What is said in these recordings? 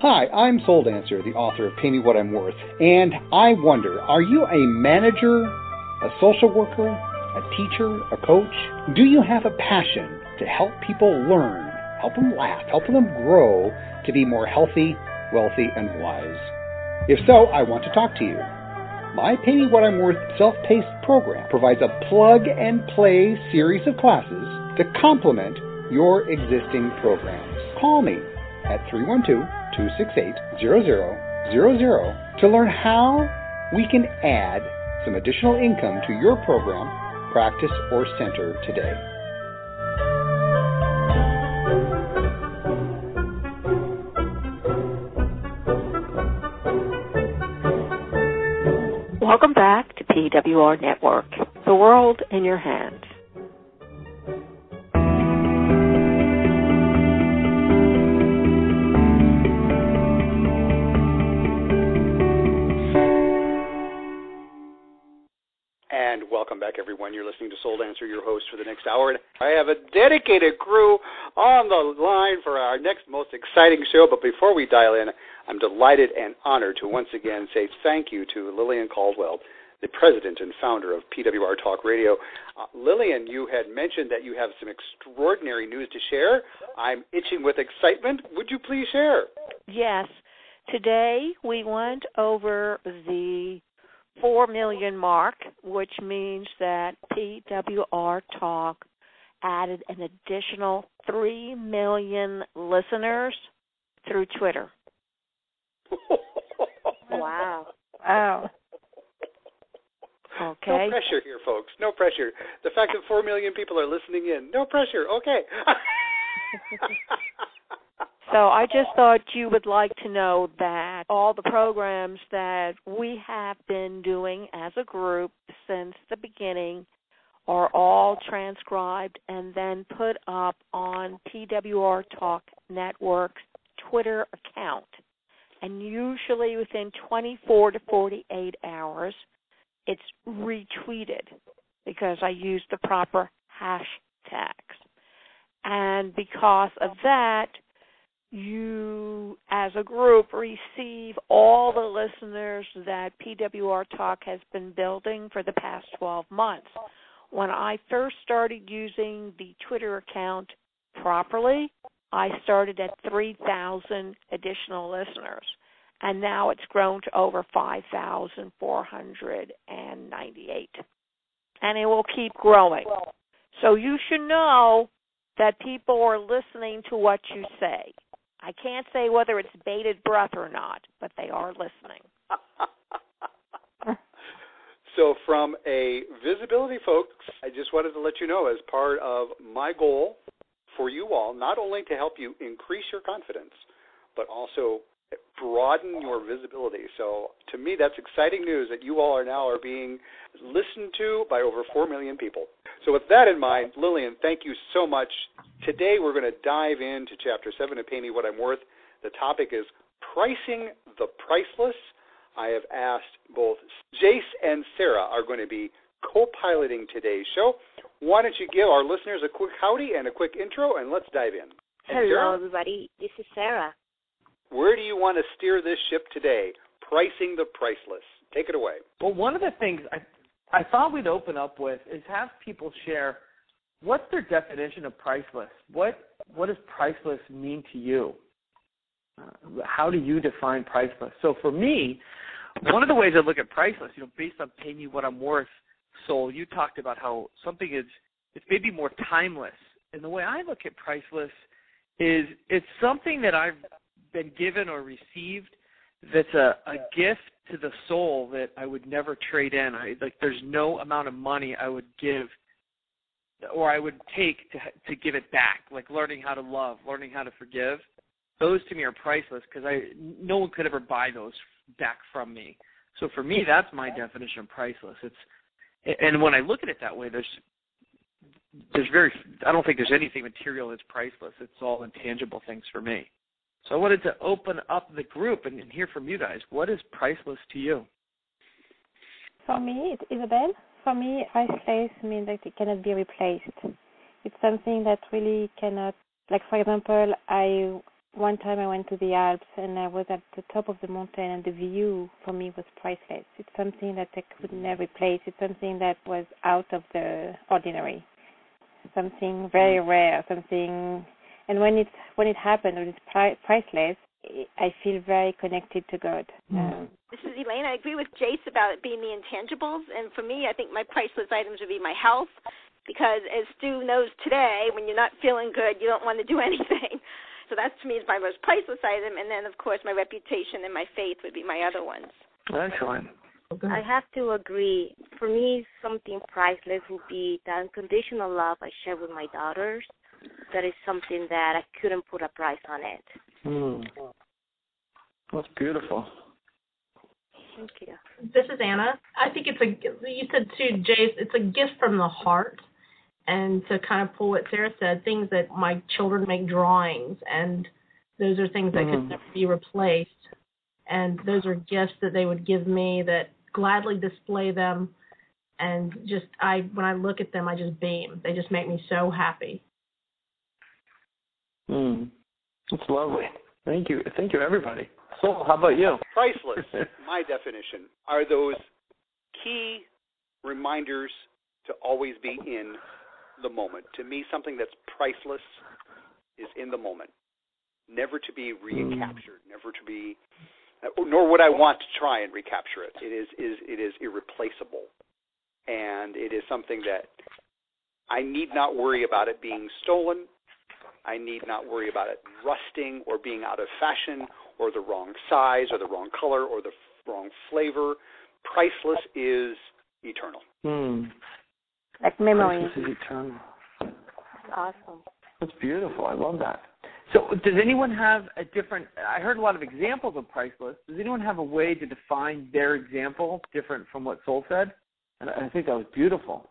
Hi, I'm Soul Dancer, the author of Pay Me What I'm Worth, and I wonder are you a manager, a social worker, a teacher, a coach? Do you have a passion to help people learn, help them laugh, help them grow to be more healthy, wealthy, and wise? If so, I want to talk to you. My Pay Me What I'm Worth self paced program provides a plug and play series of classes to complement your existing programs. Call me at 312 268 0000 to learn how we can add some additional income to your program, practice, or center today. Welcome back to PWR Network, the world in your hands. And welcome back, everyone. You're listening to Soul Dancer, your host for the next hour. And I have a dedicated crew on the line for our next most exciting show. But before we dial in, I'm delighted and honored to once again say thank you to Lillian Caldwell, the president and founder of PWR Talk Radio. Uh, Lillian, you had mentioned that you have some extraordinary news to share. I'm itching with excitement. Would you please share? Yes. Today we went over the 4 million mark, which means that PWR Talk added an additional 3 million listeners through Twitter. Wow. Wow. Okay. No pressure here, folks. No pressure. The fact that 4 million people are listening in, no pressure. Okay. So I just thought you would like to know that all the programs that we have been doing as a group since the beginning are all transcribed and then put up on PWR Talk Network's Twitter account. And usually within 24 to 48 hours, it's retweeted because I use the proper hashtags. And because of that, you as a group receive all the listeners that PWR Talk has been building for the past 12 months. When I first started using the Twitter account properly, I started at 3,000 additional listeners, and now it's grown to over 5,498. And it will keep growing. So you should know that people are listening to what you say. I can't say whether it's bated breath or not, but they are listening. so, from a visibility, folks, I just wanted to let you know as part of my goal for you all, not only to help you increase your confidence, but also broaden your visibility. So to me, that's exciting news that you all are now are being listened to by over four million people. So with that in mind, Lillian, thank you so much. Today we're going to dive into chapter seven of Pay Me What I'm Worth. The topic is pricing the priceless. I have asked both Jace and Sarah are going to be co-piloting today's show. Why don't you give our listeners a quick howdy and a quick intro, and let's dive in. Hello, Sarah? everybody. This is Sarah. Where do you want to steer this ship today? Pricing the priceless. Take it away. Well, one of the things I I thought we'd open up with is have people share what's their definition of priceless. What what does priceless mean to you? Uh, how do you define priceless? So for me, one of the ways I look at priceless, you know, based on paying you what I'm worth, Soul, you talked about how something is it's maybe more timeless. And the way I look at priceless is it's something that I've been given or received that's a, a gift to the soul that I would never trade in. I like there's no amount of money I would give or I would take to to give it back. Like learning how to love, learning how to forgive. Those to me are priceless because I no one could ever buy those back from me. So for me, that's my definition of priceless. It's and when I look at it that way, there's there's very I don't think there's anything material that's priceless. It's all intangible things for me. So I wanted to open up the group and, and hear from you guys. What is priceless to you? For me, it's Isabel. For me, priceless means that it cannot be replaced. It's something that really cannot. Like for example, I one time I went to the Alps and I was at the top of the mountain and the view for me was priceless. It's something that I could never replace. It's something that was out of the ordinary. Something very mm. rare, something and when it when it happens, when it's pri- priceless, I feel very connected to God. Um, This is Elaine. I agree with Jace about it being the intangibles, and for me, I think my priceless items would be my health, because as Stu knows today, when you're not feeling good, you don't want to do anything. So that to me is my most priceless item, and then of course my reputation and my faith would be my other ones. Excellent. I have to agree. For me, something priceless would be the unconditional love I share with my daughters. That is something that I couldn't put a price on it. Hmm. That's beautiful. Thank you. This is Anna. I think it's a you said too, Jace. It's a gift from the heart, and to kind of pull what Sarah said, things that my children make drawings, and those are things that Mhm. could never be replaced, and those are gifts that they would give me that gladly display them, and just I when I look at them, I just beam. They just make me so happy. Hmm. That's lovely. Thank you. Thank you, everybody. So, how about you? Priceless, my definition, are those key reminders to always be in the moment. To me, something that's priceless is in the moment, never to be recaptured, never to be, nor would I want to try and recapture it. It is is it is irreplaceable, and it is something that I need not worry about it being stolen. I need not worry about it rusting or being out of fashion or the wrong size or the wrong color or the wrong flavor. Priceless is eternal. Hmm. like memories. Priceless is eternal. Awesome. That's beautiful. I love that. So, does anyone have a different? I heard a lot of examples of priceless. Does anyone have a way to define their example different from what Soul said? And I think that was beautiful.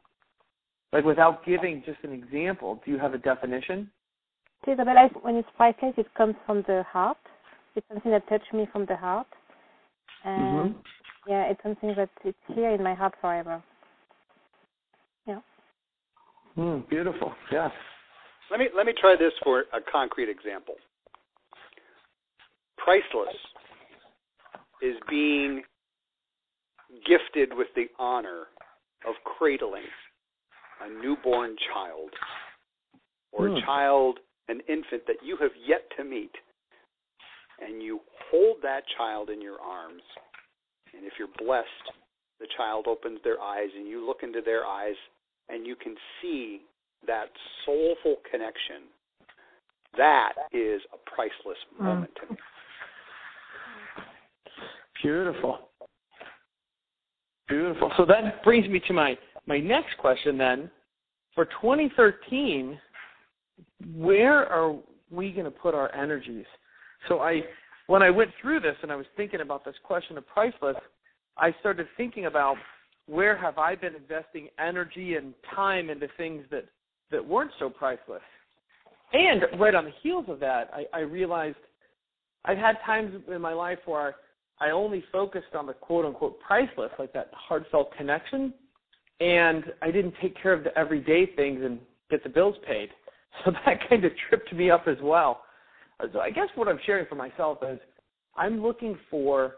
Like without giving just an example, do you have a definition? To Isabella, when it's priceless, it comes from the heart. It's something that touched me from the heart. And Mhm. yeah, it's something that it's here in my heart forever. Yeah. Hmm. Beautiful. Yeah. Let me let me try this for a concrete example. Priceless is being gifted with the honor of cradling a newborn child or Hmm. a child, an infant that you have yet to meet, and you hold that child in your arms. And if you're blessed, the child opens their eyes and you look into their eyes and you can see that soulful connection. That is a priceless mm. moment to me. Beautiful. Beautiful. So that brings me to my my next question then. For 2013, where are we going to put our energies? So I when I went through this and I was thinking about this question of priceless, I started thinking about where have I been investing energy and time into things that that weren't so priceless. And right on the heels of that, I, I realized I've had times in my life where I only focused on the quote unquote priceless, like that heartfelt connection, and I didn't take care of the everyday things and get the bills paid. So that kind of tripped me up as well. So I guess what I'm sharing for myself is I'm looking for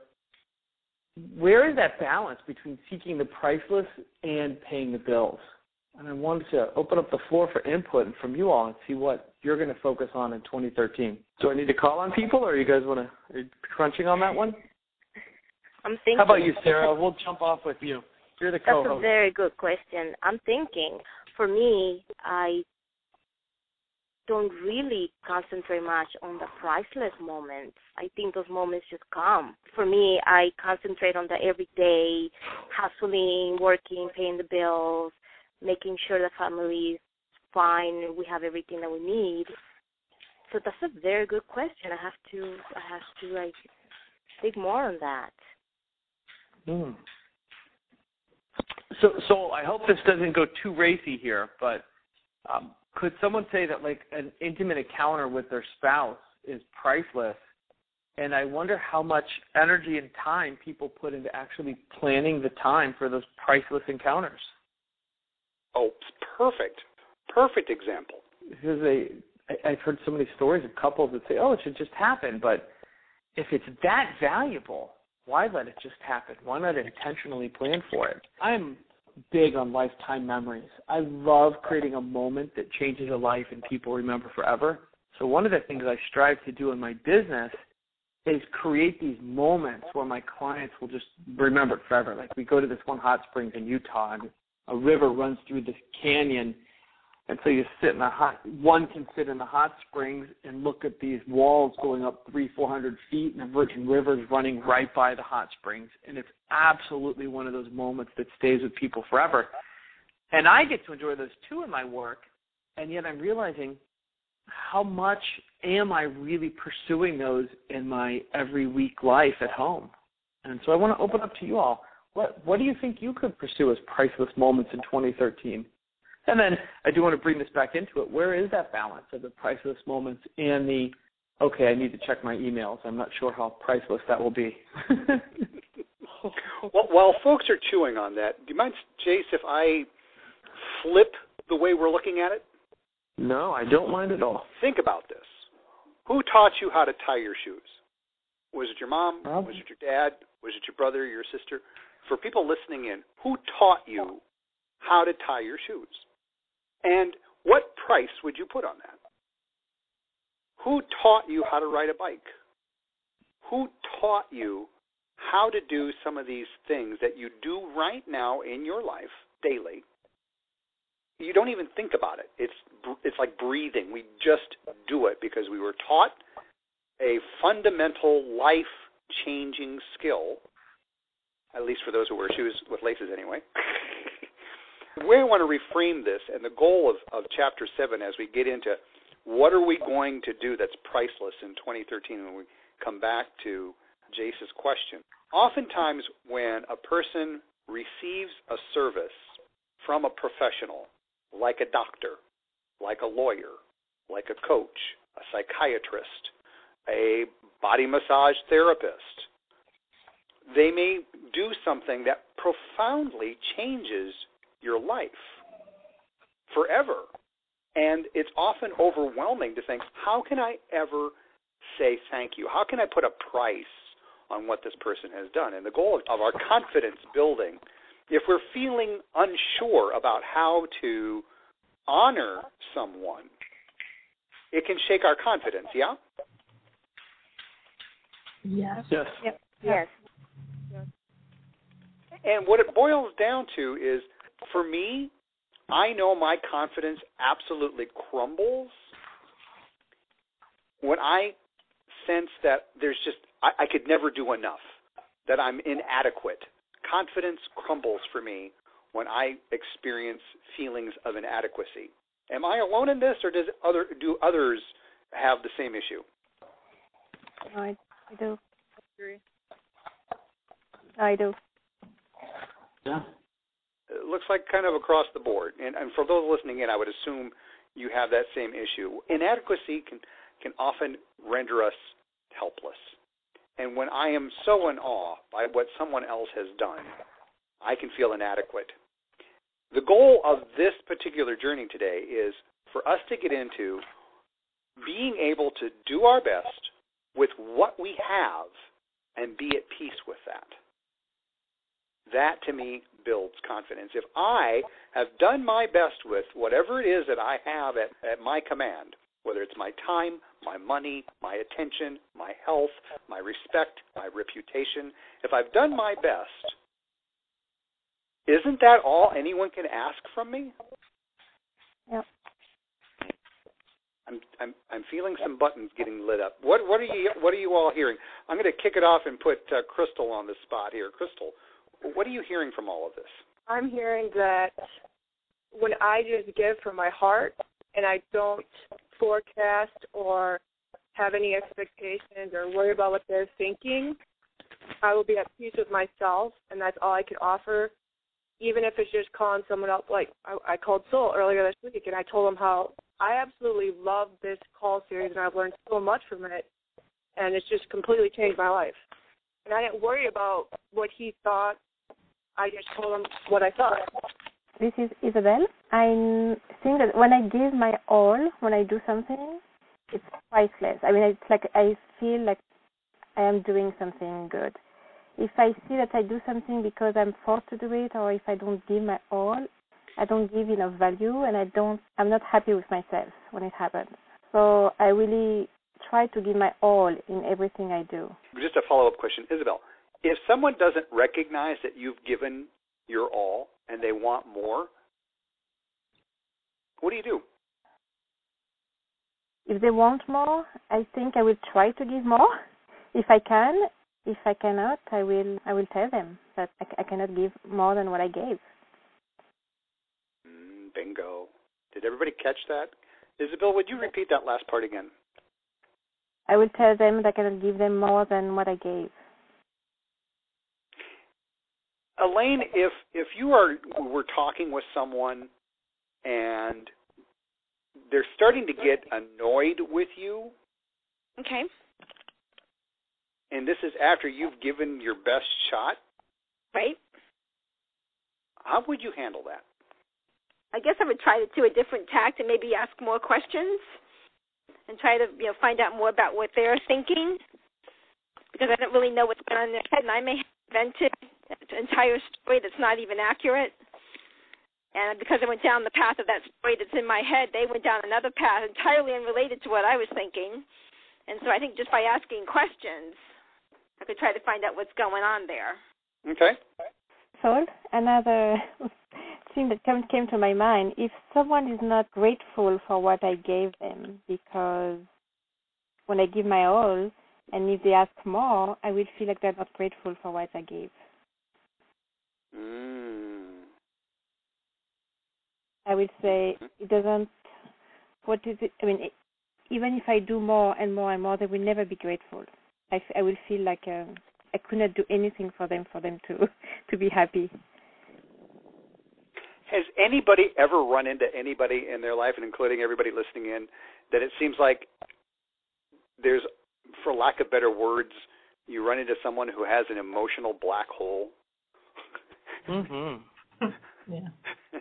where is that balance between seeking the priceless and paying the bills? And I wanted to open up the floor for input from you all and see what you're going to focus on in 2013. Do I need to call on people, or you guys want to are you crunching on that one? I'm thinking. How about you, Sarah? We'll jump off with you. You're the That's a very good question. I'm thinking, for me, I don't really concentrate much on the priceless moments. I think those moments just come. For me, I concentrate on the everyday, hustling, working, paying the bills, making sure the family is fine, we have everything that we need. So that's a very good question. I have to, I have to like think more on that. Hmm. So, so I hope this doesn't go too racy here, but um, could someone say that like an intimate encounter with their spouse is priceless? And I wonder how much energy and time people put into actually planning the time for those priceless encounters. Oh, perfect. Perfect example. Because they, I, I've heard so many stories of couples that say, "Oh, it should just happen," but if it's that valuable, why let it just happen? Why not intentionally plan for it? I'm big on lifetime memories. I love creating a moment that changes a life and people remember forever. So one of the things I strive to do in my business is create these moments where my clients will just remember it forever. Like we go to this one hot springs in Utah and a river runs through this canyon and so you sit in the hot one can sit in the hot springs and look at these walls going up three, four hundred feet and the Virgin River is running right by the hot springs. And it's absolutely one of those moments that stays with people forever. And I get to enjoy those too in my work, and yet I'm realizing how much am I really pursuing those in my every week life at home? And so I want to open up to you all. What what do you think you could pursue as priceless moments in 2013? And then I do want to bring this back into it. Where is that balance of the priceless moments and the okay, I need to check my emails. I'm not sure how priceless that will be. well, while folks are chewing on that, do you mind, Jace, if I flip the way we're looking at it? No, I don't mind at all. Think about this. Who taught you how to tie your shoes? Was it your mom? Probably. Was it your dad? Was it your brother, your sister? For people listening in, who taught you how to tie your shoes? And what price would you put on that? Who taught you how to ride a bike? Who taught you how to do some of these things that you do right now in your life daily? You don't even think about it. It's it's like breathing. We just do it because we were taught a fundamental life changing skill, at least for those who wear shoes with laces anyway. I want to reframe this and the goal of, of chapter 7 as we get into what are we going to do that's priceless in 2013 when we come back to Jace's question. Oftentimes, when a person receives a service from a professional, like a doctor, like a lawyer, like a coach, a psychiatrist, a body massage therapist, they may do something that profoundly changes your life forever. And it's often overwhelming to think, how can I ever say thank you? How can I put a price on what this person has done? And the goal of our confidence building, if we're feeling unsure about how to honor someone, it can shake our confidence, yeah? Yes. Yes. Yep. Yes. And what it boils down to is for me, I know my confidence absolutely crumbles when I sense that there's just, I, I could never do enough, that I'm inadequate. Confidence crumbles for me when I experience feelings of inadequacy. Am I alone in this, or does other do others have the same issue? I, I do. I do. Yeah. It looks like kind of across the board. And, and for those listening in, I would assume you have that same issue. Inadequacy can can often render us helpless. And when I am so in awe by what someone else has done, I can feel inadequate. The goal of this particular journey today is for us to get into being able to do our best with what we have and be at peace with that. That to me builds confidence. If I have done my best with whatever it is that I have at, at my command, whether it's my time, my money, my attention, my health, my respect, my reputation, if I've done my best, isn't that all anyone can ask from me? Yep. I'm I'm I'm feeling some buttons getting lit up. What what are you what are you all hearing? I'm going to kick it off and put uh, Crystal on the spot here. Crystal, what are you hearing from all of this? I'm hearing that when I just give from my heart and I don't forecast or have any expectations or worry about what they're thinking, I will be at peace with myself, and that's all I can offer. Even if it's just calling someone up, like I, I called Soul earlier this week, and I told him how I absolutely love this call series, and I've learned so much from it, and it's just completely changed my life. And I didn't worry about what he thought. I just told him what I thought, This is Isabel. I think that when I give my all, when I do something, it's priceless. I mean, it's like I feel like I am doing something good. If I see that I do something because I'm forced to do it, or if I don't give my all, I don't give enough value, and I don't. I'm not happy with myself when it happens. So I really try to give my all in everything I do. Just a follow up question, Isabel. If someone doesn't recognize that you've given your all and they want more, what do you do? If they want more, I think I will try to give more if I can. If I cannot, I will I will tell them that I, I cannot give more than what I gave. Mm, bingo. Did everybody catch that? Isabel, would you repeat that last part again? I will tell them that I cannot give them more than what I gave. Elaine, if if you are we're talking with someone and they're starting to get annoyed with you. Okay. And this is after you've given your best shot. Right. How would you handle that? I guess I would try to do a different tact and maybe ask more questions and try to you know find out more about what they're thinking because I don't really know what's going on in their head and I may have invented entire story that's not even accurate. And because I went down the path of that story that's in my head, they went down another path entirely unrelated to what I was thinking. And so I think just by asking questions, I could try to find out what's going on there. Okay. So another thing that came, came to my mind: if someone is not grateful for what I gave them, because when I give my all, and if they ask more, I will feel like they're not grateful for what I gave. Mm. I would say it doesn't. What is it? I mean, it, even if I do more and more and more, they will never be grateful. I, f- I will feel like uh, I could not do anything for them for them to to be happy. Has anybody ever run into anybody in their life, and including everybody listening in, that it seems like there's, for lack of better words, you run into someone who has an emotional black hole? Mhm. Yeah.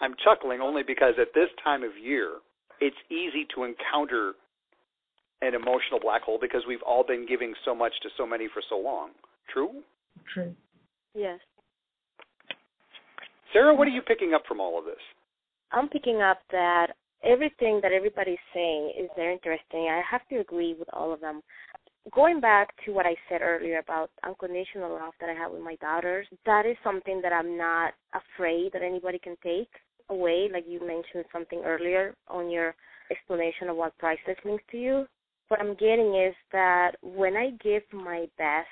I'm chuckling only because at this time of year, it's easy to encounter an emotional black hole because we've all been giving so much to so many for so long. True? True. Yes. Sarah, what are you picking up from all of this? I'm picking up that everything that everybody's saying is very interesting. I have to agree with all of them. Going back to what I said earlier about unconditional love that I have with my daughters, that is something that I'm not afraid that anybody can take away. Like you mentioned something earlier on your explanation of what priceless means to you. What I'm getting is that when I give my best,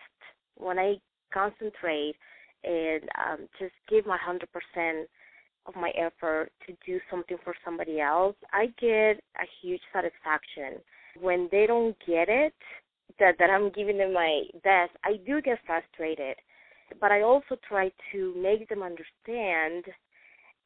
when I concentrate and um, just give my 100% of my effort to do something for somebody else, I get a huge satisfaction. When they don't get it, that, that I'm giving them my best, I do get frustrated. But I also try to make them understand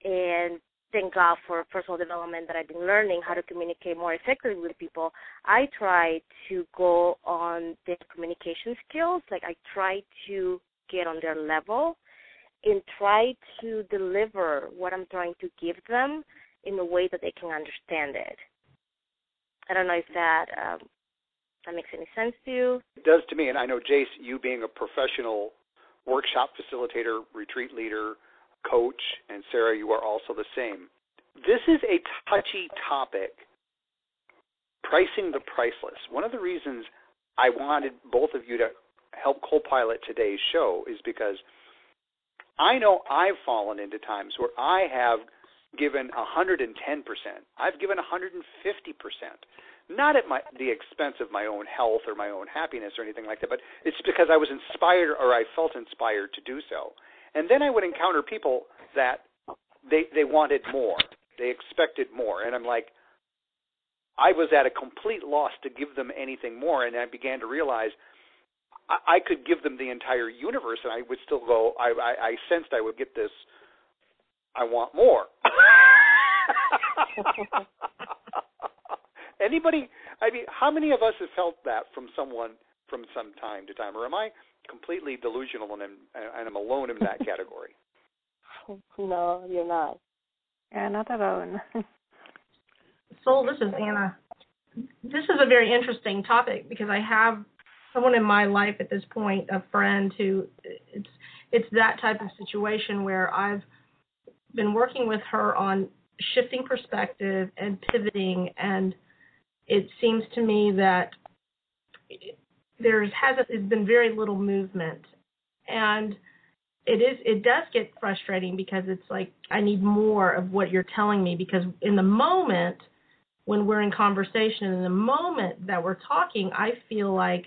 and thank God for personal development that I've been learning how to communicate more effectively with people. I try to go on their communication skills. Like I try to get on their level and try to deliver what I'm trying to give them in a way that they can understand it. I don't know if that um, that makes any sense to you. It does to me, and I know Jace, you being a professional workshop facilitator, retreat leader, coach, and Sarah, you are also the same. This is a touchy topic, pricing the priceless. One of the reasons I wanted both of you to help co-pilot today's show is because I know I've fallen into times where I have given 110%. I've given 150%. Not at my the expense of my own health or my own happiness or anything like that, but it's because I was inspired or I felt inspired to do so. And then I would encounter people that they they wanted more. They expected more. And I'm like I was at a complete loss to give them anything more and I began to realize I, I could give them the entire universe and I would still go I, I, I sensed I would get this I want more. Anybody? I mean, how many of us have felt that from someone from some time to time, or am I completely delusional and I'm, and I'm alone in that category? no, you're not. You're not alone. so this is Anna. This is a very interesting topic because I have someone in my life at this point, a friend who it's it's that type of situation where I've been working with her on shifting perspective and pivoting and it seems to me that there's hasn't has been very little movement. And it is it does get frustrating because it's like I need more of what you're telling me because in the moment when we're in conversation in the moment that we're talking I feel like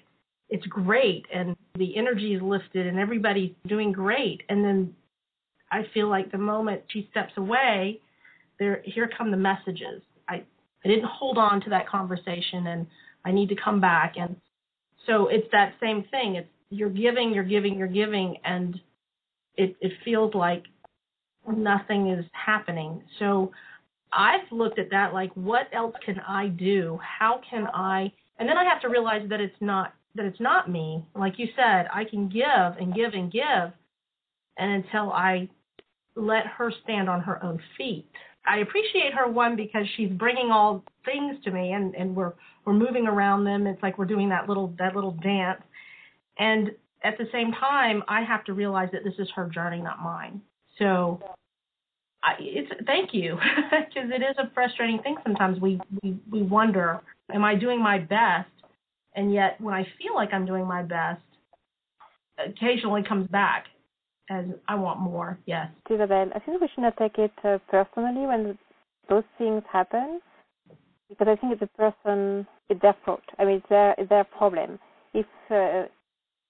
it's great and the energy is lifted and everybody's doing great. And then I feel like the moment she steps away there here come the messages I didn't hold on to that conversation and I need to come back. And so it's that same thing. It's you're giving you're giving you're giving and it it feels like nothing is happening. So I've looked at that like what else can I do? How can I and then I have to realize that it's not that it's not me. Like you said I can give and give and give and until I let her stand on her own feet I appreciate her one because she's bringing all things to me and and we're we're moving around them. It's like we're doing that little that little dance. And at the same time I have to realize that this is her journey not mine. So I, it's thank you because it is a frustrating thing sometimes. We we we wonder am I doing my best? And yet when I feel like I'm doing my best occasionally comes back as I want more. Yes. Isabel, I think we should not take it uh, personally when those things happen, because I think it's a person, it's their fault. I mean, it's their, it's their problem. If uh,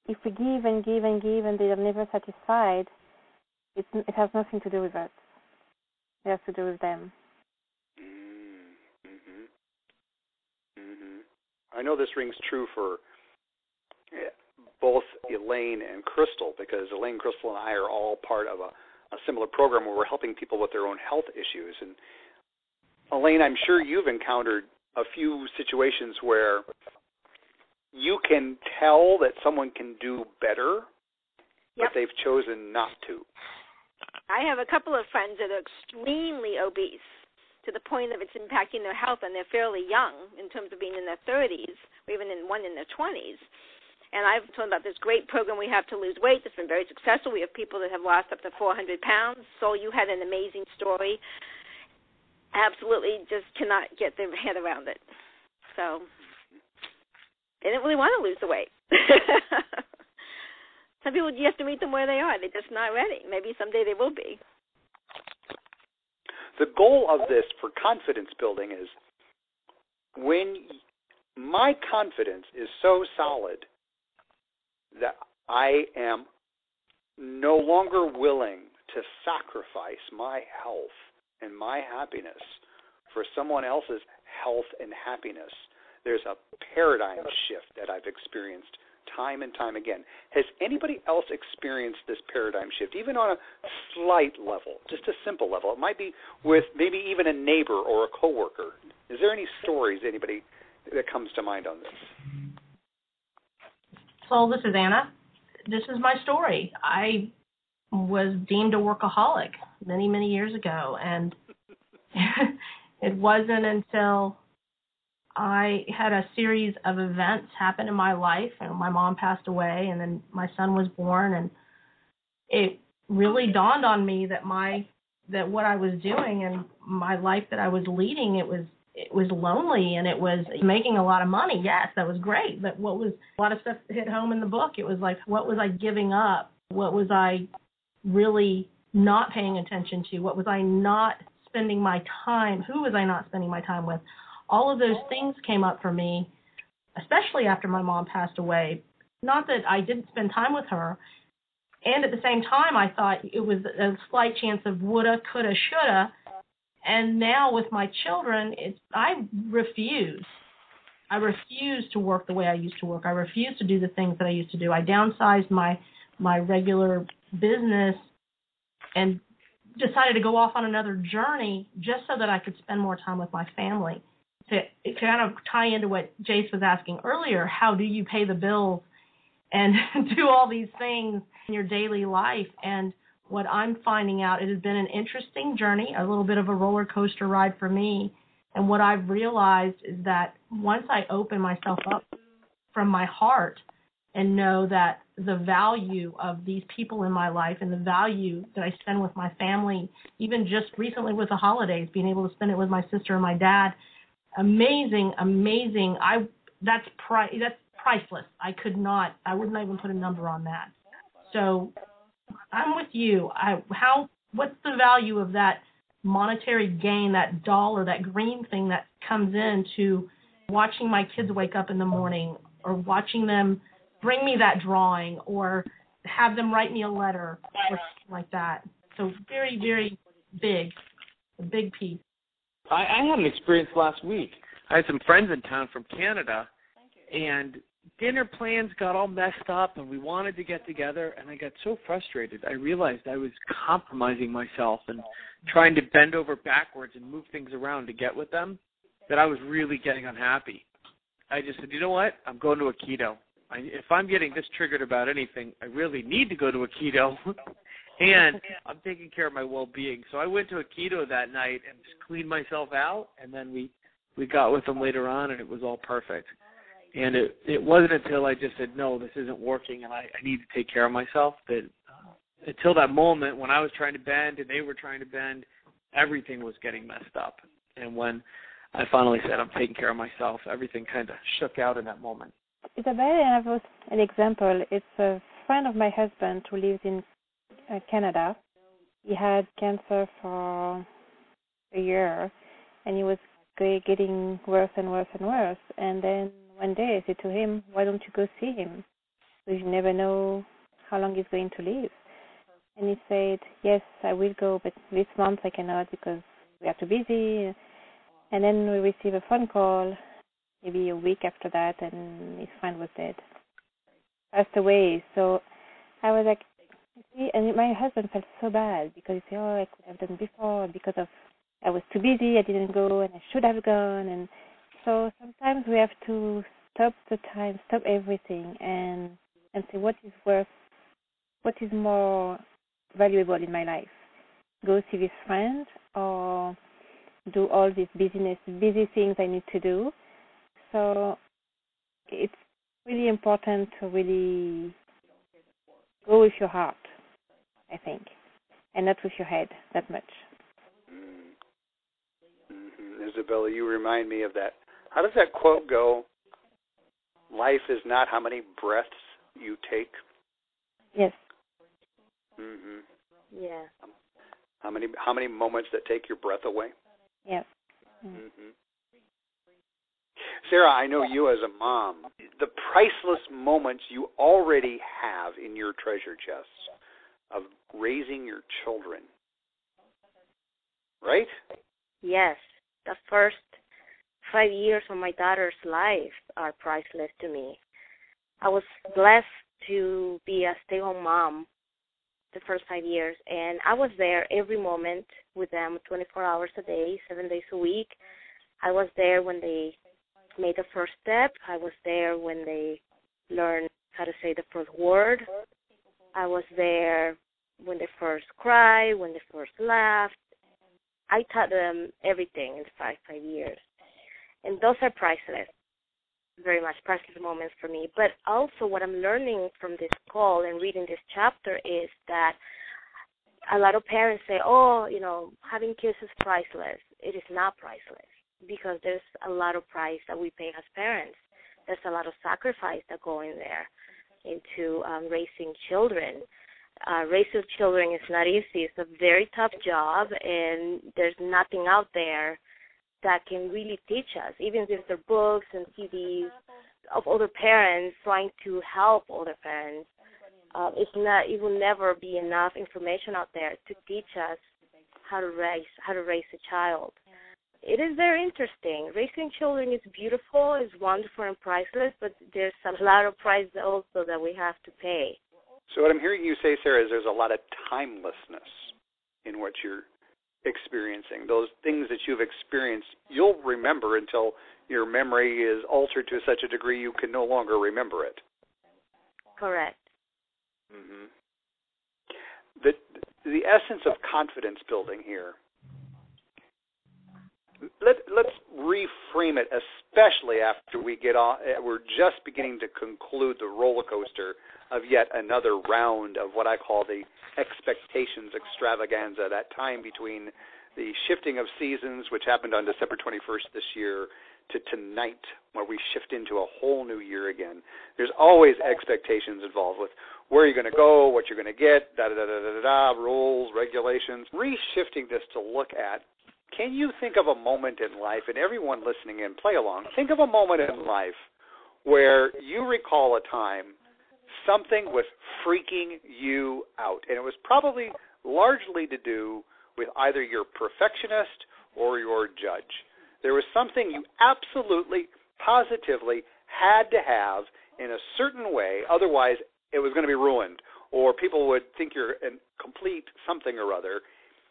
if we give and give and give and they are never satisfied, it's, it has nothing to do with us. It has to do with them. Mm-hmm. Mm-hmm. I know this rings true for both Elaine and Crystal because Elaine, Crystal, and I are all part of a, a similar program where we're helping people with their own health issues. And Elaine, I'm sure you've encountered a few situations where you can tell that someone can do better, yep. but they've chosen not to. I have a couple of friends that are extremely obese to the point of it's impacting their health, and they're fairly young in terms of being in their 30s, or even in one in their 20s. And I've told about this great program we have to lose weight that's been very successful. We have people that have lost up to 400 pounds. So you had an amazing story. Absolutely just cannot get their head around it. So they didn't really want to lose the weight. Some people, you have to meet them where they are. They're just not ready. Maybe someday they will be. The goal of this for confidence building is when my confidence is so solid that I am no longer willing to sacrifice my health and my happiness for someone else's health and happiness. There's a paradigm shift that I've experienced time and time again. Has anybody else experienced this paradigm shift, even on a slight level, just a simple level? It might be with maybe even a neighbor or a coworker. Is there any stories anybody that comes to mind on this? So this is Anna. This is my story. I was deemed a workaholic many, many years ago, and it wasn't until I had a series of events happen in my life. And my mom passed away, and then my son was born, and it really dawned on me that my that what I was doing and my life that I was leading it was it was lonely and it was making a lot of money. Yes, that was great. But what was a lot of stuff hit home in the book. It was like, what was I giving up? What was I really not paying attention to? What was I not spending my time? Who was I not spending my time with? All of those things came up for me, especially after my mom passed away. Not that I didn't spend time with her. And at the same time, I thought it was a slight chance of woulda, coulda, shoulda and now with my children, it's I refuse. I refuse to work the way I used to work. I refuse to do the things that I used to do. I downsized my my regular business and decided to go off on another journey just so that I could spend more time with my family. To, to kind of tie into what Jace was asking earlier, how do you pay the bills and do all these things in your daily life? And what I'm finding out, it has been an interesting journey, a little bit of a roller coaster ride for me. And what I've realized is that once I open myself up from my heart and know that the value of these people in my life and the value that I spend with my family, even just recently with the holidays, being able to spend it with my sister and my dad, amazing, amazing. I that's pri- that's priceless. I could not, I wouldn't even put a number on that. So I'm with you. I how what's the value of that monetary gain, that dollar, that green thing that comes in to watching my kids wake up in the morning or watching them bring me that drawing or have them write me a letter or something like that. So very, very big, a big piece. I, I had an experience last week. I had some friends in town from Canada, and dinner plans got all messed up, and we wanted to get together, and I got so frustrated. I realized I was compromising myself and trying to bend over backwards and move things around to get with them that I was really getting unhappy. I just said, you know what? I'm going to Aikido. I, if I'm getting this triggered about anything, I really need to go to Aikido. and I'm taking care of my well-being. So I went to Aikido that night and just cleaned myself out, and then we we got with them later on, and it was all perfect. And it it wasn't until I just said no, this isn't working, and I, I need to take care of myself that uh, until that moment when I was trying to bend and they were trying to bend, everything was getting messed up. And when I finally said I'm taking care of myself, everything kind of shook out in that moment. Isabel, I have an example. It's a friend of my husband who lives in uh, Canada. He had cancer for a year, and he was getting worse and worse and worse. And then one day I said to him, "Why don't you go see him? You never know how long he's going to live." And he said, "Yes, I will go, but this month I cannot because we are too busy." And then we received a phone call, maybe a week after that, and his friend was dead, passed away. So I was like, see, and my husband felt so bad because he said, "Oh, I could have done before because of I was too busy, I didn't go, and I should have gone." And so sometimes we have to stop the time, stop everything, and and say what is worth, what is more valuable in my life. Go see this friend or do all these business busy things I need to do. So it's really important to really go with your heart, I think, and not with your head that much. Mm-hmm. Isabella, you remind me of that how does that quote go? Life is not how many breaths you take. Yes. Mhm. Yeah. How many how many moments that take your breath away? Yes. Mm-hmm. Sarah, I know you as a mom. The priceless moments you already have in your treasure chest of raising your children. Right? Yes. The first five years of my daughter's life are priceless to me. I was blessed to be a stay home mom the first five years and I was there every moment with them twenty four hours a day, seven days a week. I was there when they made the first step. I was there when they learned how to say the first word. I was there when they first cried, when they first laughed. I taught them everything in five five years and those are priceless very much priceless moments for me. But also what i'm learning from this call and reading this chapter is that a lot of parents say oh you know having kids is priceless. It is not priceless because there's a lot of price that we pay as parents. There's a lot of sacrifice that go in there into um, raising children. Uh, raising children is not easy. It's a very tough job and there's nothing out there that can really teach us, even if they're books and CDs of other parents trying to help other parents. Uh, it's not. It will never be enough information out there to teach us how to raise how to raise a child. It is very interesting. Raising children is beautiful, is wonderful and priceless, but there's a lot of price also that we have to pay. So what I'm hearing you say, Sarah, is there's a lot of timelessness in what you're experiencing. Those things that you've experienced, you'll remember until your memory is altered to such a degree you can no longer remember it. Correct. Mm-hmm. The the essence of confidence building here. Let, let's reframe it, especially after we get on. Eh, we're just beginning to conclude the roller coaster of yet another round of what I call the expectations extravaganza. That time between the shifting of seasons, which happened on December 21st this year, to tonight, where we shift into a whole new year again. There's always expectations involved with where you're going to go, what you're going to get, da da da da da da, rules, regulations. Reshifting this to look at can you think of a moment in life, and everyone listening in, play along, think of a moment in life where you recall a time something was freaking you out, and it was probably largely to do with either your perfectionist or your judge. There was something you absolutely, positively had to have in a certain way, otherwise it was going to be ruined, or people would think you're a complete something or other.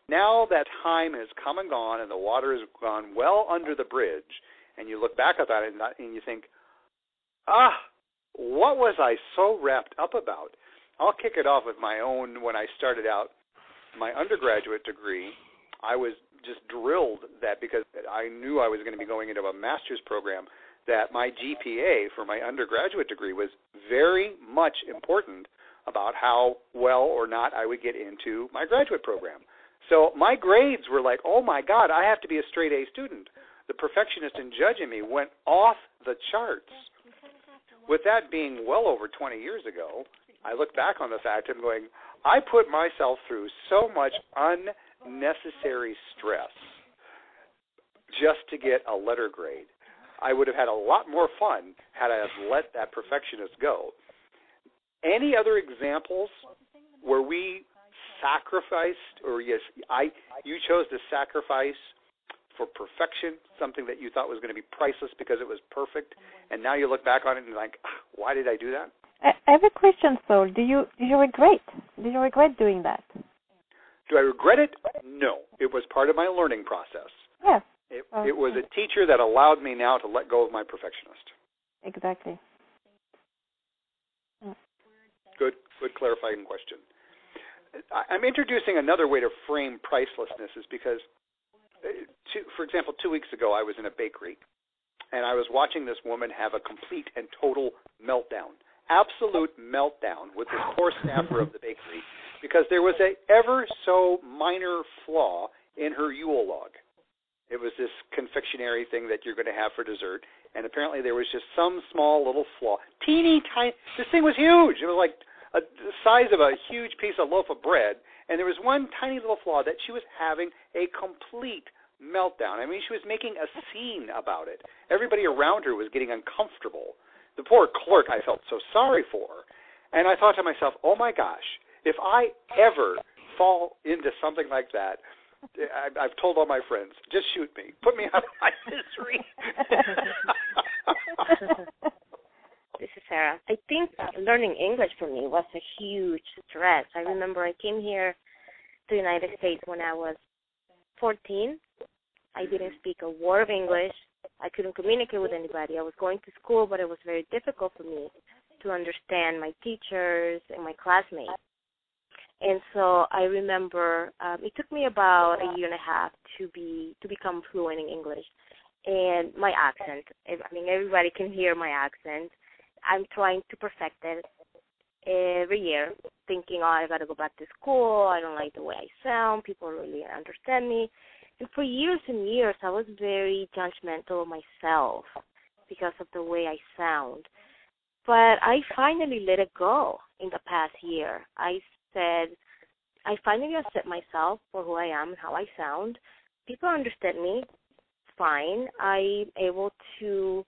Now that time has come and gone, and the water has gone well under the bridge, and you look back at that and, and you think, ah, what was I so wrapped up about? I'll kick it off with my own. When I started out my undergraduate degree, I was just drilled that because I knew I was going to be going into a master's program that my GPA for my undergraduate degree was very much important about how well or not I would get into my graduate program. So my grades were like, oh my God, I have to be a straight A student. The perfectionist in judging me went off the charts. With that being well over 20 years ago, I look back on the fact and I'm going, I put myself through so much unnecessary stress just to get a letter grade. I would have had a lot more fun had I let that perfectionist go. Any other examples where we sacrificed, or yes, I you chose to sacrifice for perfection, something that you thought was going to be priceless because it was perfect, and now you look back on it and you're like, ah, why did I do that? I have a question, Soul. Do you do you regret? Do you regret doing that? Do I regret it? No. It was part of my learning process. Yes. It, okay. it was a teacher that allowed me now to let go of my perfectionist. Exactly. Good, good clarifying question. I'm introducing another way to frame pricelessness is because, uh, two, for example, two weeks ago I was in a bakery and I was watching this woman have a complete and total meltdown, absolute meltdown with this poor staffer of the bakery because there was a ever so minor flaw in her Yule log. It was this confectionery thing that you're going to have for dessert, and apparently there was just some small little flaw, teeny tiny. This thing was huge. It was like a, the size of a huge piece of loaf of bread, and there was one tiny little flaw that she was having a complete meltdown. I mean, she was making a scene about it. Everybody around her was getting uncomfortable. The poor clerk I felt so sorry for. And I thought to myself, oh my gosh, if I ever fall into something like that, I, I've told all my friends, just shoot me, put me out of my misery. this is Sarah. I think learning English for me was a huge stress. I remember I came here to the United States when I was 14. I didn't speak a word of English. I couldn't communicate with anybody. I was going to school, but it was very difficult for me to understand my teachers and my classmates. And so I remember um, it took me about a year and a half to be to become fluent in English. And my accent, I mean, everybody can hear my accent. I'm trying to perfect it every year, thinking, oh, I got to go back to school. I don't like the way I sound. People really understand me. And for years and years, I was very judgmental of myself because of the way I sound. But I finally let it go in the past year. I said, I finally accept myself for who I am and how I sound. People understand me fine. I'm able to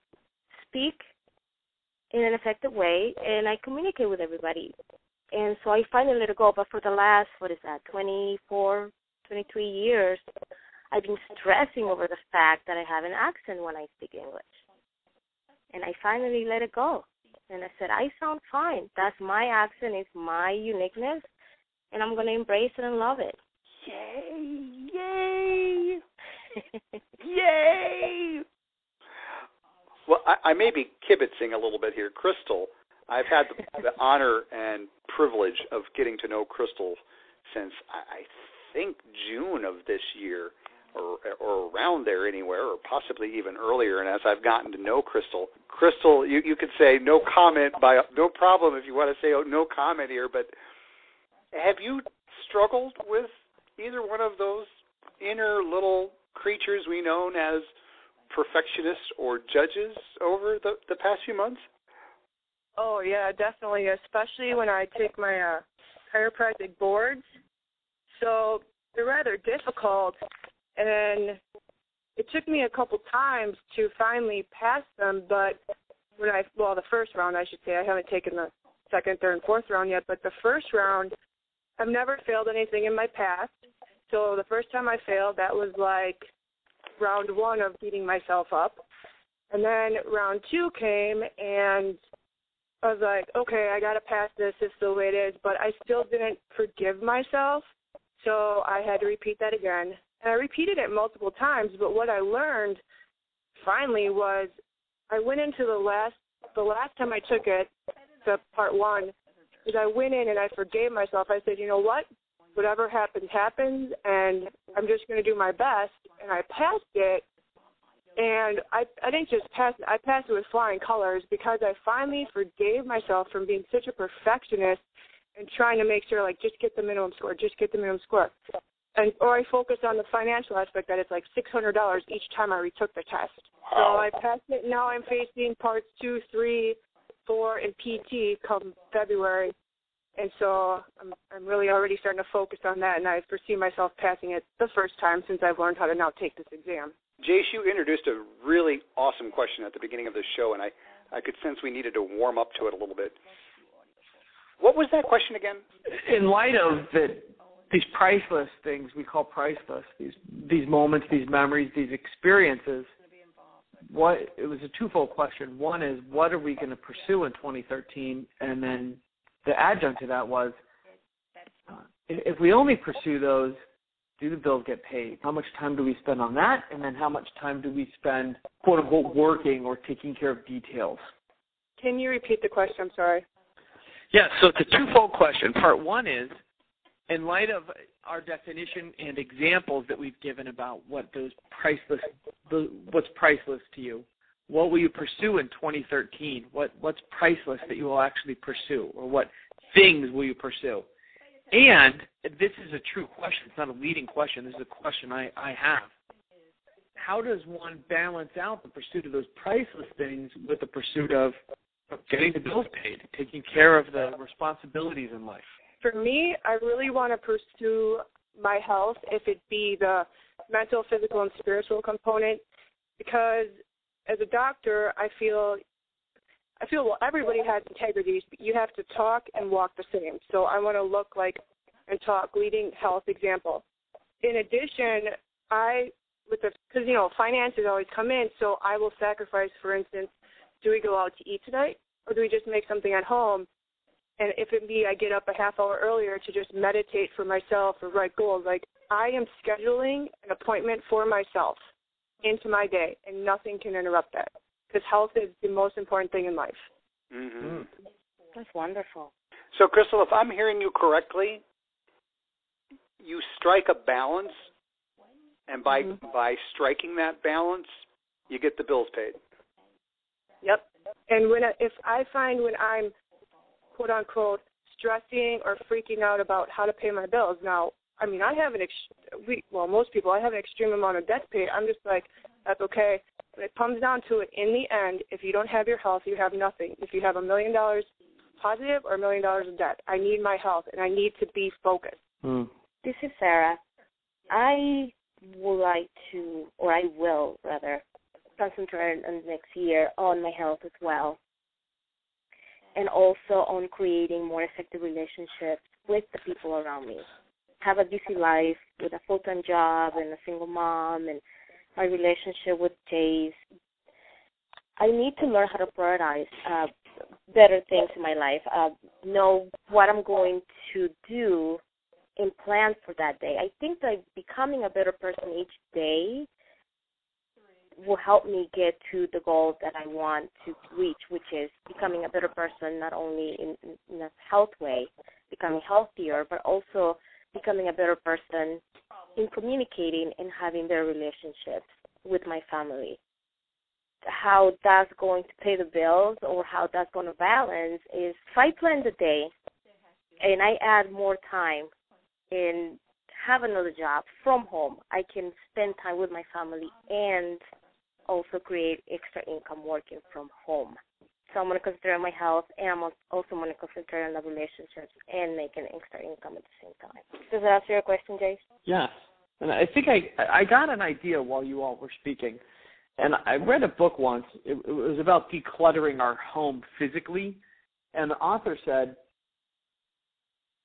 speak in an effective way and I communicate with everybody. And so I finally let it go. But for the last, what is that, 24, 23 years, I've been stressing over the fact that I have an accent when I speak English. And I finally let it go. And I said, I sound fine. That's my accent, it's my uniqueness, and I'm going to embrace it and love it. Yay! Yay! Yay! Well, I, I may be kibitzing a little bit here. Crystal, I've had the, the honor and privilege of getting to know Crystal since I, I think June of this year, or or around there anywhere, or possibly even earlier. And as I've gotten to know Crystal, Crystal, you you could say no comment by no problem if you want to say oh, no comment here. But have you struggled with either one of those inner little creatures we known as perfectionists or judges over the the past few months? Oh yeah, definitely, especially when I take my uh, chiropractic boards. So they're rather difficult, and it took me a couple times to finally pass them. But when I well, the first round, I should say, I haven't taken the second, third, and fourth round yet. But the first round, I've never failed anything in my past. So the first time I failed, that was like round one of beating myself up. And then round two came, and I was like, okay, I got to pass this. Is the way it is. But I still didn't forgive myself. So I had to repeat that again. And I repeated it multiple times. But what I learned finally was I went into the last, the last time I took it, the part one, is I went in and I forgave myself. I said, you know what? Whatever happens, happens. And I'm just going to do my best. And I passed it and I I didn't just pass it. I passed it with flying colors because I finally forgave myself from being such a perfectionist and trying to make sure like just get the minimum score, just get the minimum score. And or I focus on the financial aspect that it's like six hundred dollars each time I retook the test. So I passed it. Now I'm facing parts two, three, four, and PT come February, and so I'm I'm really already starting to focus on that, and I foresee myself passing it the first time since I've learned how to now take this exam. Jace, you introduced a really awesome question at the beginning of the show, and I, I could sense we needed to warm up to it a little bit. What was that question again? In light of the, these priceless things we call priceless, these these moments, these memories, these experiences, what it was a twofold question. One is what are we going to pursue in 2013, and then the adjunct to that was if we only pursue those do the bills get paid? How much time do we spend on that? And then how much time do we spend, quote unquote, working or taking care of details? Can you repeat the question? I'm sorry. Yeah, so it's a twofold question. Part one is in light of our definition and examples that we've given about what those priceless, what's priceless to you, what will you pursue in 2013? What what's priceless that you will actually pursue, or what things will you pursue? And this is a true question. It's not a leading question. This is a question I, I have. How does one balance out the pursuit of those priceless things with the pursuit of getting the bills paid, taking care of the responsibilities in life? For me, I really want to pursue my health, if it be the mental, physical, and spiritual component, because as a doctor, I feel I feel well everybody has integrity, but you have to talk and walk the same. So I want to look like and talk leading health example. In addition, I with the because you know finances always come in, so I will sacrifice. For instance, do we go out to eat tonight, or do we just make something at home? And if it be I get up a half hour earlier to just meditate for myself or write goals, like I am scheduling an appointment for myself into my day, and nothing can interrupt that because health is the most important thing in life. Mm-hmm. That's wonderful. So, Crystal, if I'm hearing you correctly, you strike a balance, and by mm-hmm. by striking that balance, you get the bills paid. Yep. And when I, if I find when I'm quote unquote stressing or freaking out about how to pay my bills, now I mean I have an ex- we well most people I have an extreme amount of debt to pay. I'm just like that's okay. When it comes down to it, in the end, if you don't have your health, you have nothing. If you have a million dollars positive or a million dollars in debt, I need my health and I need to be focused. Mm. This is Sarah. I would like to, or I will rather, concentrate on next year on my health as well. And also on creating more effective relationships with the people around me. Have a busy life with a full time job and a single mom and my relationship with Jace. I need to learn how to prioritize uh, better things in my life. Uh, know what I'm going to do and plan for that day. I think that becoming a better person each day will help me get to the goal that I want to reach, which is becoming a better person, not only in, in a health way, becoming healthier, but also becoming a better person in communicating and having better relationships with my family. How that's going to pay the bills or how that's going to balance is if I plan the day and I add more time and have another job from home, I can spend time with my family and also create extra income working from home. So I'm going to consider my health, and I'm also going to consider on the relationships and making extra income at the same time. Does that answer your question, Jace? Yes. And I think I I got an idea while you all were speaking, and I read a book once. It, it was about decluttering our home physically, and the author said,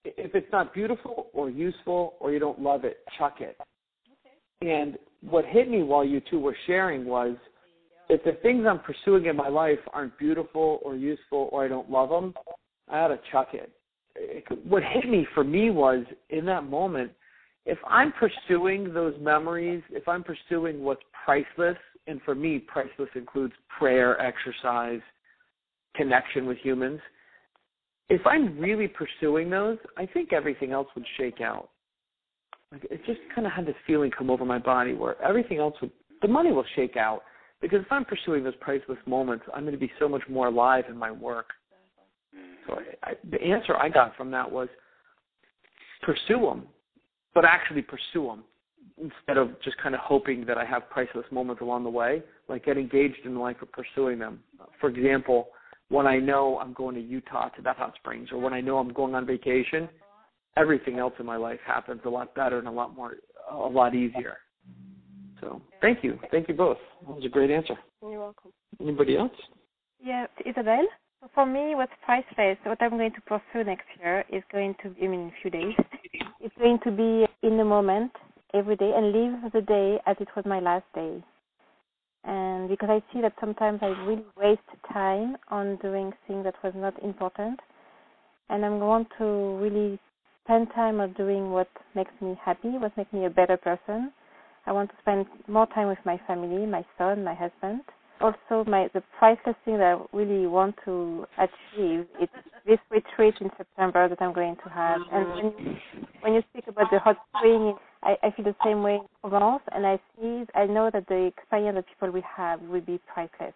if it's not beautiful or useful or you don't love it, chuck it. Okay. And what hit me while you two were sharing was if the things I'm pursuing in my life aren't beautiful or useful or I don't love them, I ought to chuck it. it. What hit me for me was in that moment, if I'm pursuing those memories, if I'm pursuing what's priceless, and for me, priceless includes prayer, exercise, connection with humans. If I'm really pursuing those, I think everything else would shake out. Like it just kind of had this feeling come over my body where everything else would, the money will shake out because if I'm pursuing those priceless moments, I'm going to be so much more alive in my work. So I, I, the answer I got from that was pursue them, but actually pursue them instead of just kind of hoping that I have priceless moments along the way. Like get engaged in life of pursuing them. For example, when I know I'm going to Utah to Beth Hot Springs, or when I know I'm going on vacation, everything else in my life happens a lot better and a lot more, a lot easier. So thank you. Thank you both. That was a great answer. You're welcome. Anybody else? Yeah, Isabel. For me, what's priceless, what I'm going to pursue next year is going to be, I mean, in a few days, it's going to be in the moment every day and live the day as it was my last day. And because I see that sometimes I really waste time on doing things that was not important. And I'm going to really spend time on doing what makes me happy, what makes me a better person, I want to spend more time with my family, my son, my husband. Also, my the priceless thing that I really want to achieve is this retreat in September that I'm going to have. And when you, when you speak about the hot spring, I, I feel the same way in Provence, and I see, I know that the experience that people will have will be priceless.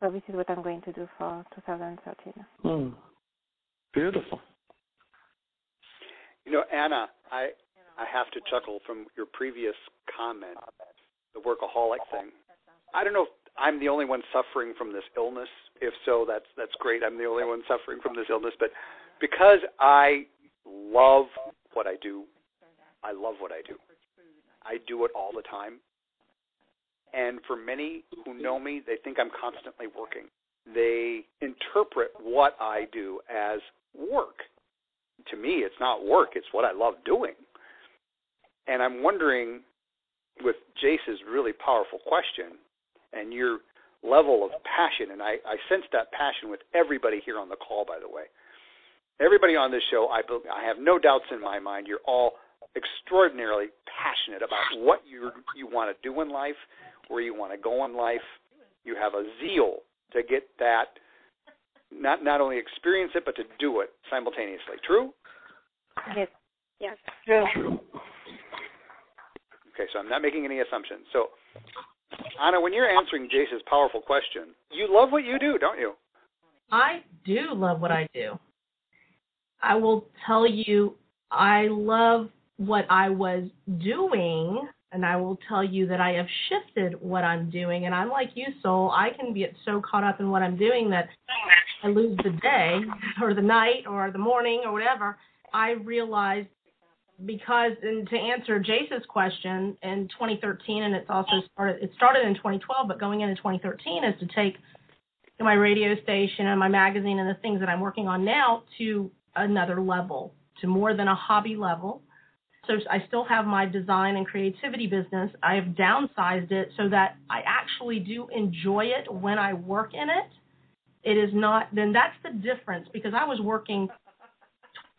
So this is what I'm going to do for 2013. Mm. Beautiful. You know, Anna, I I have to chuckle from your previous comment, the workaholic thing. I don't know if I'm the only one suffering from this illness. If so, that's that's great. I'm the only one suffering from this illness, but because I love what I do, I love what I do. I do it all the time. And for many who know me, they think I'm constantly working. They interpret what I do as work. To me, it's not work, it's what I love doing. And I'm wondering, with Jace's really powerful question and your level of passion, and I, I sense that passion with everybody here on the call, by the way. Everybody on this show, I, I have no doubts in my mind, you're all extraordinarily passionate about what you you want to do in life, where you want to go in life. You have a zeal to get that, not not only experience it, but to do it simultaneously. True? Yes. Yes. True. Okay, so I'm not making any assumptions. So, Anna, when you're answering Jace's powerful question, you love what you do, don't you? I do love what I do. I will tell you, I love what I was doing, and I will tell you that I have shifted what I'm doing. And I'm like you, Soul. I can get so caught up in what I'm doing that I lose the day or the night or the morning or whatever. I realize because and to answer Jace's question in 2013 and it's also started it started in 2012 but going into 2013 is to take my radio station and my magazine and the things that I'm working on now to another level to more than a hobby level. So I still have my design and creativity business. I have downsized it so that I actually do enjoy it when I work in it. It is not then that's the difference because I was working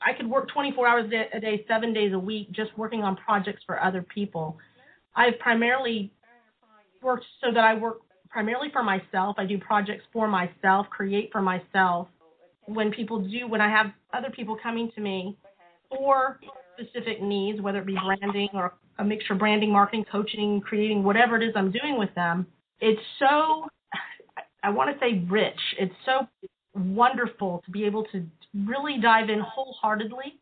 I could work 24 hours a day, seven days a week, just working on projects for other people. I've primarily worked so that I work primarily for myself. I do projects for myself, create for myself. When people do, when I have other people coming to me for specific needs, whether it be branding or a mixture of branding, marketing, coaching, creating, whatever it is I'm doing with them. It's so, I want to say rich. It's so wonderful to be able to really dive in wholeheartedly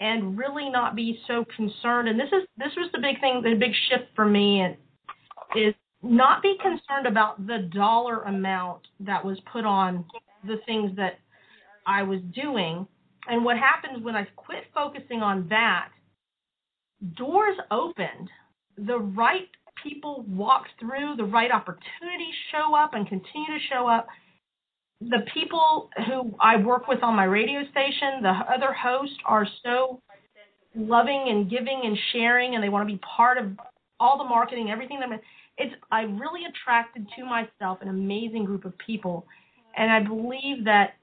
and really not be so concerned. And this is this was the big thing, the big shift for me, and is not be concerned about the dollar amount that was put on the things that I was doing. And what happens when I quit focusing on that, doors opened. The right people walked through, the right opportunities show up and continue to show up. The people who I work with on my radio station, the other hosts are so loving and giving and sharing and they want to be part of all the marketing, everything that it's I really attracted to myself an amazing group of people. And I believe that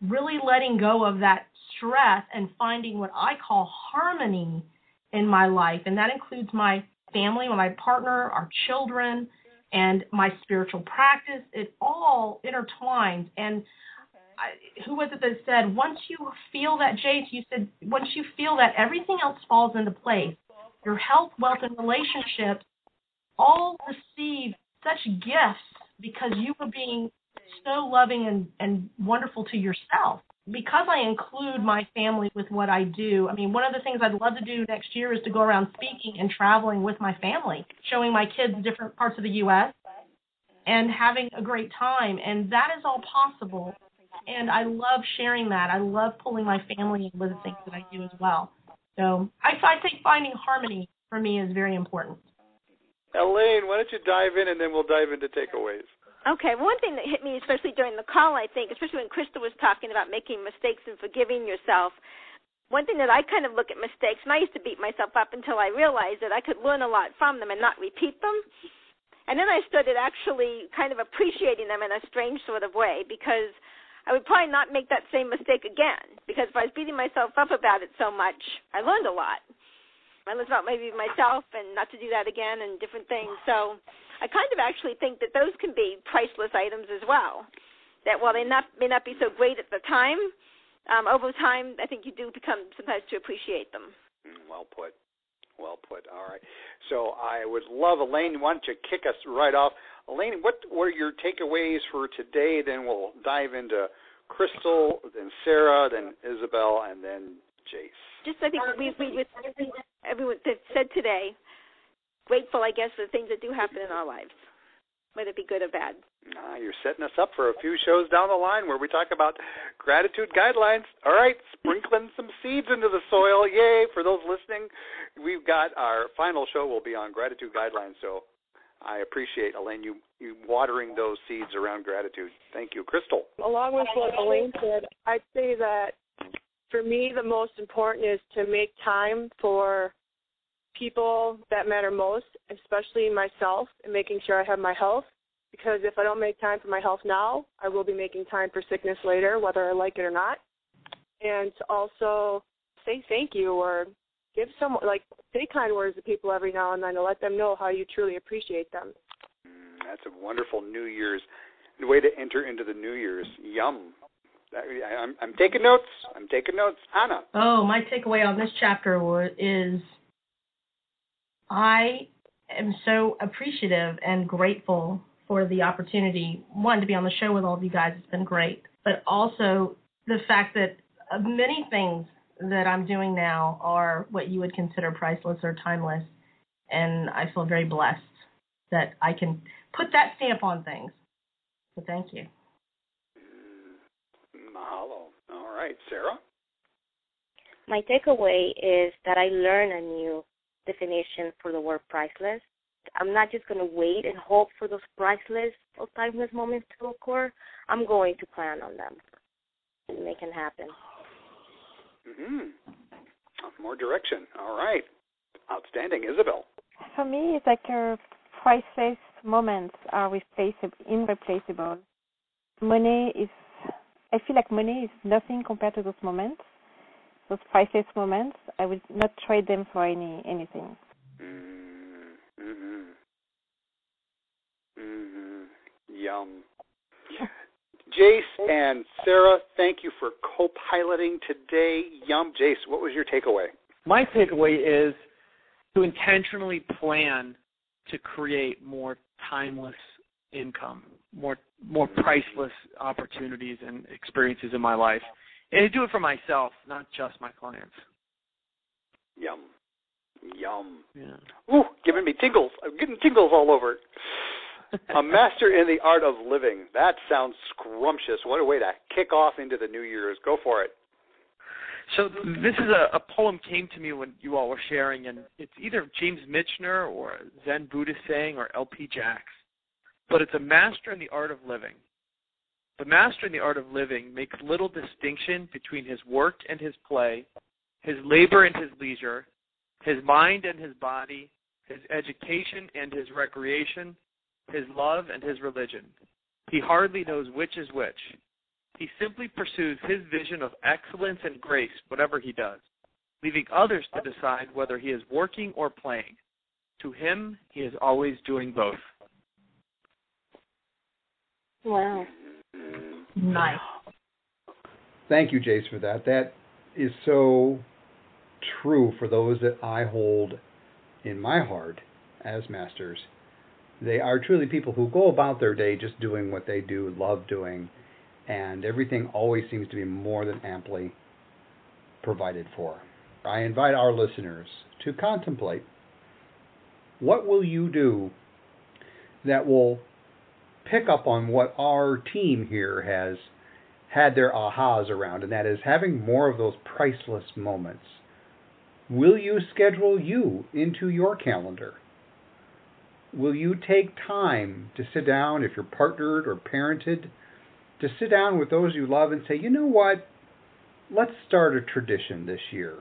really letting go of that stress and finding what I call harmony in my life, and that includes my family, my partner, our children, and my spiritual practice. It all intertwines. And I, who was it that said, once you feel that, Jace, you said, once you feel that, everything else falls into place. Your health, wealth, and relationships all receive such gifts because you were being so loving and, and wonderful to yourself. Because I include my family with what I do, I mean, one of the things I'd love to do next year is to go around speaking and traveling with my family, showing my kids different parts of the U.S. and having a great time. And that is all possible. And I love sharing that. I love pulling my family in with the things that I do as well. So I, I think finding harmony for me is very important. Elaine, why don't you dive in and then we'll dive into takeaways. Okay, one thing that hit me, especially during the call, I think, especially when Krista was talking about making mistakes and forgiving yourself, one thing that I kind of look at mistakes, and I used to beat myself up until I realized that I could learn a lot from them and not repeat them. And then I started actually kind of appreciating them in a strange sort of way because I would probably not make that same mistake again. Because if I was beating myself up about it so much, I learned a lot. I learned about maybe myself and not to do that again and different things. So I kind of actually think that those can be priceless items as well. That while they not, may not be so great at the time, um, over time, I think you do become sometimes to appreciate them. Mm, well put. Well put. All right. So I would love, Elaine, why don't you kick us right off? Elaine, what were your takeaways for today? Then we'll dive into Crystal, then Sarah, then Isabel, and then Jace. Just I think we, we with everyone that said today, grateful, I guess, for the things that do happen in our lives, whether it be good or bad. Ah, you're setting us up for a few shows down the line where we talk about gratitude guidelines. All right, sprinkling some seeds into the soil. Yay! For those listening, we've got our final show will be on gratitude guidelines. So I appreciate Elaine you you watering those seeds around gratitude. Thank you, Crystal. Along with what Elaine said, I'd say that for me the most important is to make time for people that matter most, especially myself, and making sure I have my health. Because if I don't make time for my health now, I will be making time for sickness later, whether I like it or not. And also say thank you or give someone like say kind words to people every now and then to let them know how you truly appreciate them. Mm, that's a wonderful New Year's way to enter into the New Year's. Yum. I'm, I'm taking notes. I'm taking notes. Anna. Oh, my takeaway on this chapter is I am so appreciative and grateful for the opportunity, one, to be on the show with all of you guys. It's been great. But also the fact that uh, many things that I'm doing now are what you would consider priceless or timeless. And I feel very blessed that I can put that stamp on things. So thank you. Mahalo. All right, Sarah? My takeaway is that I learn a new definition for the word priceless. I'm not just going to wait and hope for those priceless or timeless moments to occur. I'm going to plan on them and make them happen. Mm-hmm. More direction. All right. Outstanding. Isabel. For me, it's like a priceless moments are replaceable, irreplaceable. Money is, I feel like money is nothing compared to those moments those priceless moments, I would not trade them for any anything. Mm-hmm. Mm-hmm. Yum. Jace and Sarah, thank you for co-piloting today. Yum, Jace, what was your takeaway? My takeaway is to intentionally plan to create more timeless income, more more priceless opportunities and experiences in my life, and to do it for myself, not just my clients. Yum, yum. Yeah. Ooh, giving me tingles. I'm getting tingles all over. a master in the art of living. That sounds scrumptious. What a way to kick off into the New Year's. Go for it. So this is a, a poem came to me when you all were sharing, and it's either James Michener or Zen Buddhist saying or L.P. Jacks, but it's a master in the art of living. The master in the art of living makes little distinction between his work and his play, his labor and his leisure, his mind and his body, his education and his recreation, his love and his religion. He hardly knows which is which. He simply pursues his vision of excellence and grace, whatever he does, leaving others to decide whether he is working or playing. To him, he is always doing both. Wow. Nice. Thank you, Jace, for that. That is so true for those that I hold in my heart as masters. They are truly people who go about their day just doing what they do, love doing, and everything always seems to be more than amply provided for. I invite our listeners to contemplate what will you do that will pick up on what our team here has had their ahas around, and that is having more of those priceless moments. Will you schedule you into your calendar? Will you take time to sit down, if you're partnered or parented, to sit down with those you love and say, you know what? Let's start a tradition this year.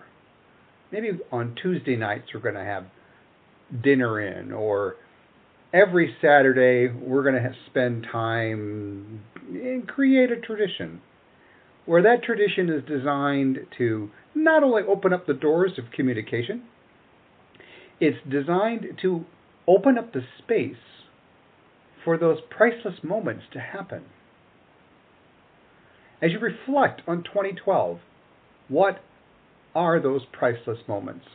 Maybe on Tuesday nights we're going to have dinner in, or every Saturday we're going to spend time and create a tradition where that tradition is designed to not only open up the doors of communication, it's designed to open up the space for those priceless moments to happen. As you reflect on 2012, what are those priceless moments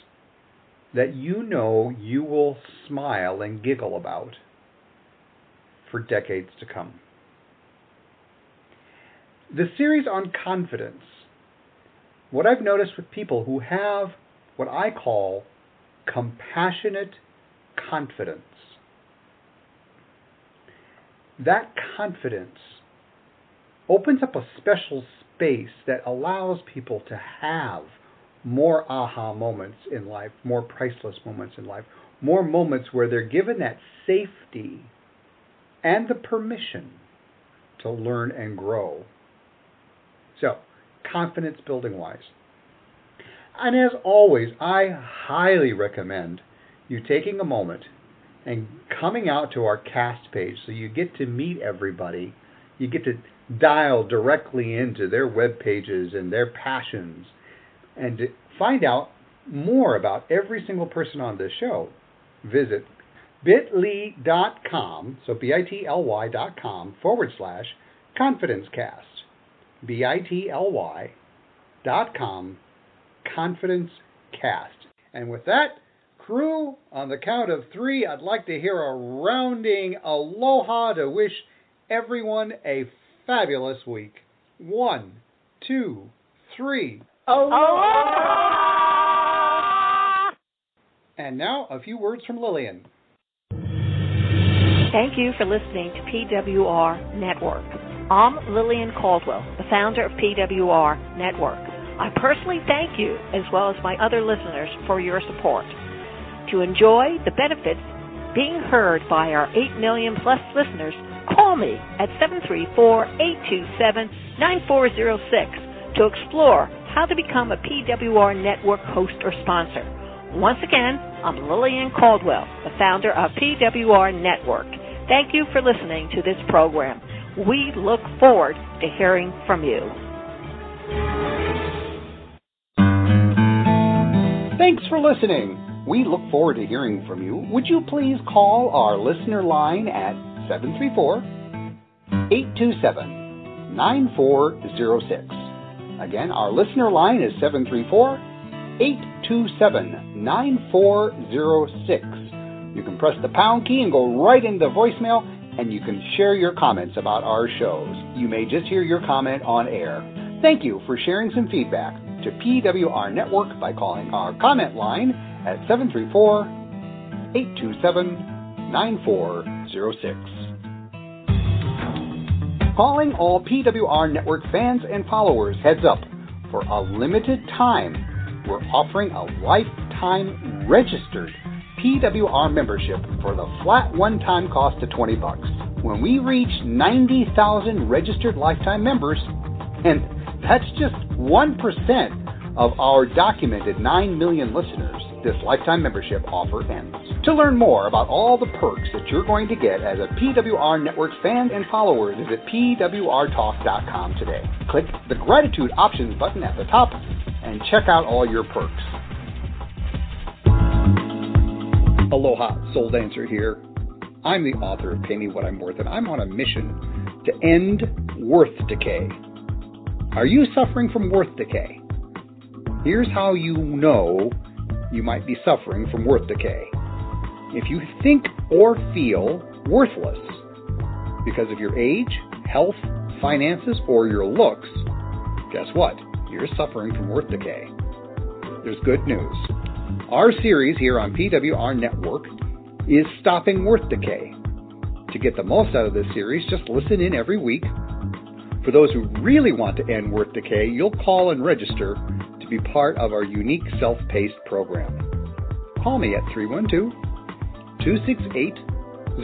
that you know you will smile and giggle about for decades to come? The series on confidence, what I've noticed with people who have what I call compassionate confidence. That confidence opens up a special space that allows people to have more aha moments in life, more priceless moments in life, more moments where they're given that safety and the permission to learn and grow. So, confidence building wise. And as always, I highly recommend you taking a moment and coming out to our cast page so you get to meet everybody. You get to dial directly into their web pages and their passions and to find out more about every single person on this show. Visit bit.ly.com, so B-I-T-L-Y dot com forward slash confidencecast. B-I-T-L-Y dot com confidence cast. And with that, crew, on the count of three, I'd like to hear a rounding aloha to wish everyone a fabulous week. One, two, three. Aloha! And now a few words from Lillian. Thank you for listening to PWR Network. I'm Lillian Cauldwell, the founder of PWR Network. I personally thank you, as well as my other listeners, for your support. To enjoy the benefits being heard by our 8 million plus listeners, call me at 734-827-9406 to explore how to become a PWR network host or sponsor. Once again, I'm Lillian Cauldwell, the founder of PWR Network. Thank you for listening to this program. We look forward to hearing from you. Thanks for listening. We look forward to hearing from you. Would you please call our listener line at 734 827 9406. Again, our listener line is 734 827 9406. You can press the pound key and go right into voicemail, and you can share your comments about our shows. You may just hear your comment on air. Thank you for sharing some feedback to PWR Network by calling our comment line at 734 827 9406. Calling all PWR Network fans and followers, heads up. For a limited time, we're offering a lifetime registered PWR membership for the flat one-time cost of 20 bucks. When we reach 90,000 registered lifetime members, and that's just 1% of our documented 9 million listeners, this lifetime membership offer ends. To learn more about all the perks that you're going to get as a PWR Network fan and follower, visit PWRTalk.com today. Click the Gratitude Options button at the top and check out all your perks. Aloha, Soul Dancer here. I'm the author of Pay Me What I'm Worth, and I'm on a mission to end worth decay. Are you suffering from worth decay? Here's how you know you might be suffering from worth decay. If you think or feel worthless because of your age, health, finances, or your looks, guess what? You're suffering from worth decay. There's good news. Our series here on PWR Network is Stopping Worth Decay. To get the most out of this series, just listen in every week. For those who really want to end worth decay, you'll call and register be part of our unique self paced program. Call me at 312 268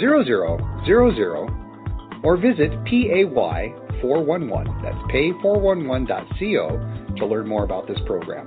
0000 or visit PAY411. That's pay411.co to learn more about this program.